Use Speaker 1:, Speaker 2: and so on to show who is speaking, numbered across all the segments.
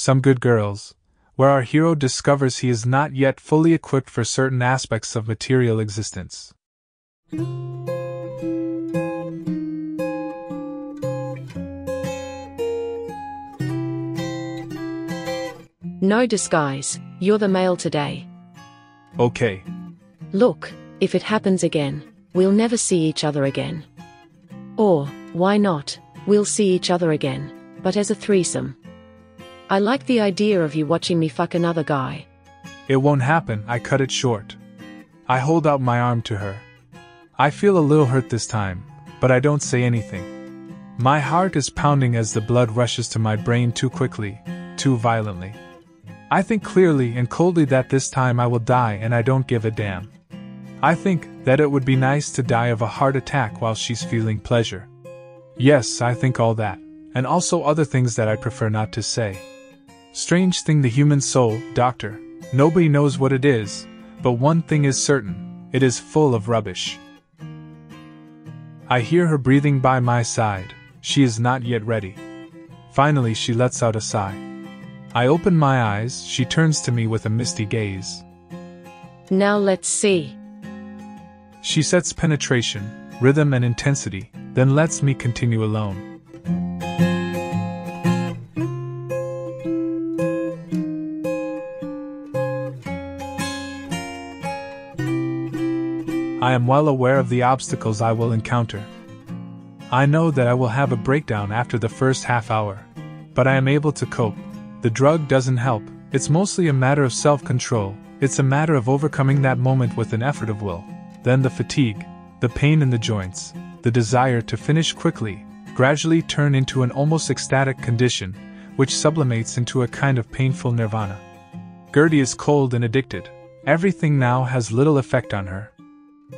Speaker 1: Some Good Girls, where our hero discovers he is not yet fully equipped for certain aspects of material existence.
Speaker 2: No disguise, you're the male today.
Speaker 1: Okay.
Speaker 2: Look, if it happens again, we'll never see each other again. Or, why not, we'll see each other again, but as a threesome. I like the idea of you watching me fuck another guy.
Speaker 1: It won't happen, I cut it short. I hold out my arm to her. I feel a little hurt this time, but I don't say anything. My heart is pounding as the blood rushes to my brain too quickly, too violently. I think clearly and coldly that this time I will die and I don't give a damn. I think that it would be nice to die of a heart attack while she's feeling pleasure. Yes, I think all that, and also other things that I prefer not to say. Strange thing the human soul, doctor. Nobody knows what it is, but one thing is certain it is full of rubbish. I hear her breathing by my side, she is not yet ready. Finally, she lets out a sigh. I open my eyes, she turns to me with a misty gaze.
Speaker 2: Now let's see.
Speaker 1: She sets penetration, rhythm, and intensity, then lets me continue alone. I am well aware of the obstacles I will encounter. I know that I will have a breakdown after the first half hour, but I am able to cope. The drug doesn't help, it's mostly a matter of self control, it's a matter of overcoming that moment with an effort of will. Then the fatigue, the pain in the joints, the desire to finish quickly, gradually turn into an almost ecstatic condition, which sublimates into a kind of painful nirvana. Gerti is cold and addicted. Everything now has little effect on her.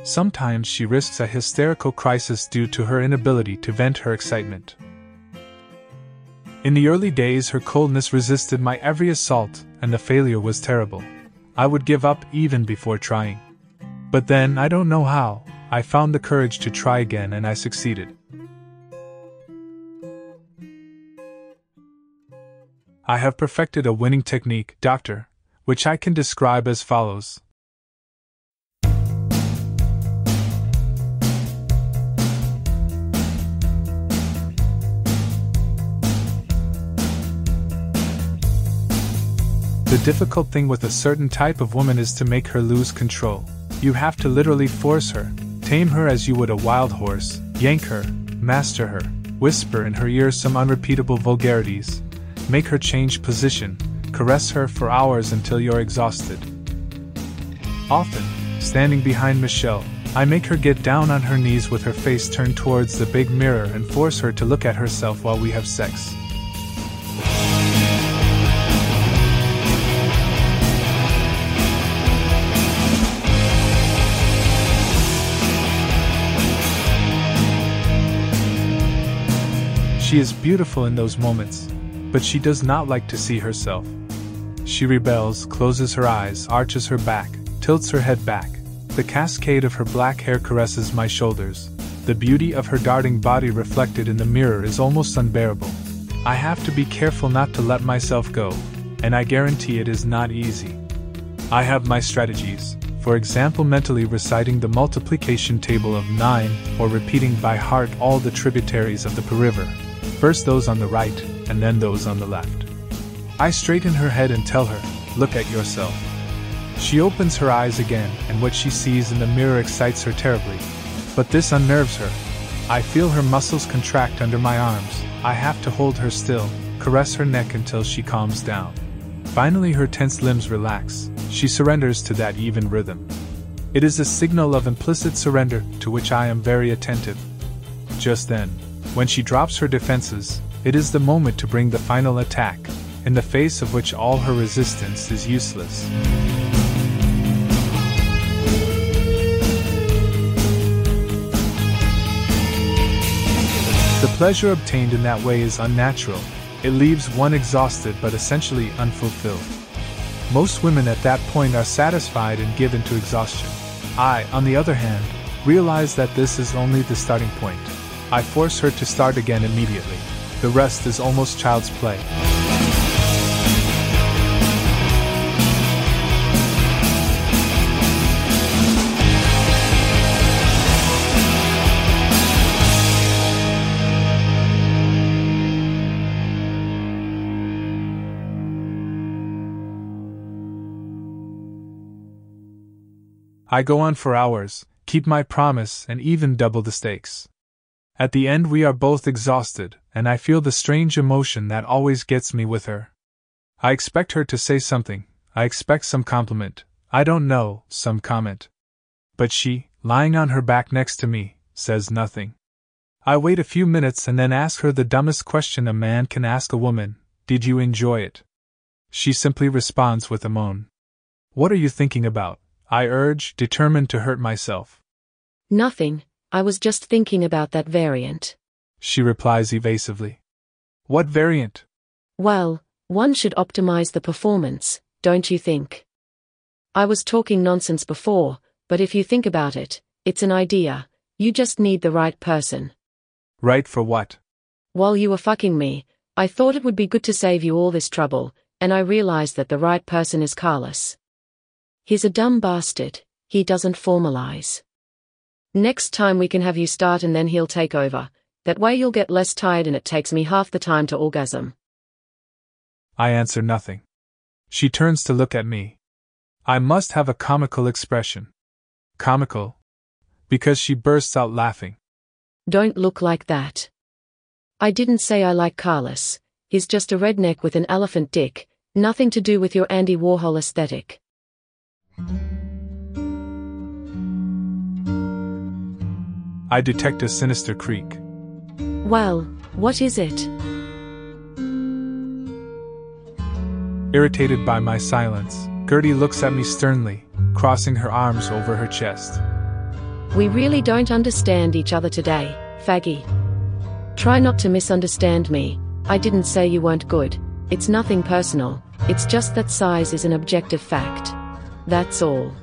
Speaker 1: Sometimes she risks a hysterical crisis due to her inability to vent her excitement. In the early days, her coldness resisted my every assault, and the failure was terrible. I would give up even before trying. But then, I don't know how, I found the courage to try again and I succeeded. I have perfected a winning technique, doctor, which I can describe as follows. Difficult thing with a certain type of woman is to make her lose control. You have to literally force her, tame her as you would a wild horse, yank her, master her, whisper in her ear some unrepeatable vulgarities, make her change position, caress her for hours until you're exhausted. Often, standing behind Michelle, I make her get down on her knees with her face turned towards the big mirror and force her to look at herself while we have sex. She is beautiful in those moments, but she does not like to see herself. She rebels, closes her eyes, arches her back, tilts her head back. The cascade of her black hair caresses my shoulders. The beauty of her darting body reflected in the mirror is almost unbearable. I have to be careful not to let myself go, and I guarantee it is not easy. I have my strategies, for example, mentally reciting the multiplication table of 9 or repeating by heart all the tributaries of the River first those on the right, and then those on the left. I straighten her head and tell her, Look at yourself. She opens her eyes again, and what she sees in the mirror excites her terribly. But this unnerves her. I feel her muscles contract under my arms. I have to hold her still, caress her neck until she calms down. Finally, her tense limbs relax. She surrenders to that even rhythm. It is a signal of implicit surrender to which I am very attentive. Just then, when she drops her defenses, it is the moment to bring the final attack, in the face of which all her resistance is useless. The pleasure obtained in that way is unnatural, it leaves one exhausted but essentially unfulfilled. Most women at that point are satisfied and give in to exhaustion. I, on the other hand, realize that this is only the starting point. I force her to start again immediately. The rest is almost child's play. I go on for hours, keep my promise, and even double the stakes. At the end, we are both exhausted, and I feel the strange emotion that always gets me with her. I expect her to say something, I expect some compliment, I don't know, some comment. But she, lying on her back next to me, says nothing. I wait a few minutes and then ask her the dumbest question a man can ask a woman Did you enjoy it? She simply responds with a moan. What are you thinking about? I urge, determined to hurt myself.
Speaker 2: Nothing, I was just thinking about that variant.
Speaker 1: She replies evasively. What variant?
Speaker 2: Well, one should optimize the performance, don't you think? I was talking nonsense before, but if you think about it, it's an idea. You just need the right person.
Speaker 1: Right for what?
Speaker 2: While you were fucking me, I thought it would be good to save you all this trouble, and I realized that the right person is Carlos. He's a dumb bastard, he doesn't formalize. Next time we can have you start and then he'll take over. That way you'll get less tired and it takes me half the time to orgasm.
Speaker 1: I answer nothing. She turns to look at me. I must have a comical expression. Comical? Because she bursts out laughing.
Speaker 2: Don't look like that. I didn't say I like Carlos. He's just a redneck with an elephant dick, nothing to do with your Andy Warhol aesthetic.
Speaker 1: I detect a sinister creak.
Speaker 2: Well, what is it?
Speaker 1: Irritated by my silence, Gerti looks at me sternly, crossing her arms over her chest.
Speaker 2: We really don't understand each other today, faggy. Try not to misunderstand me. I didn't say you weren't good. It's nothing personal, it's just that size is an objective fact. That's all.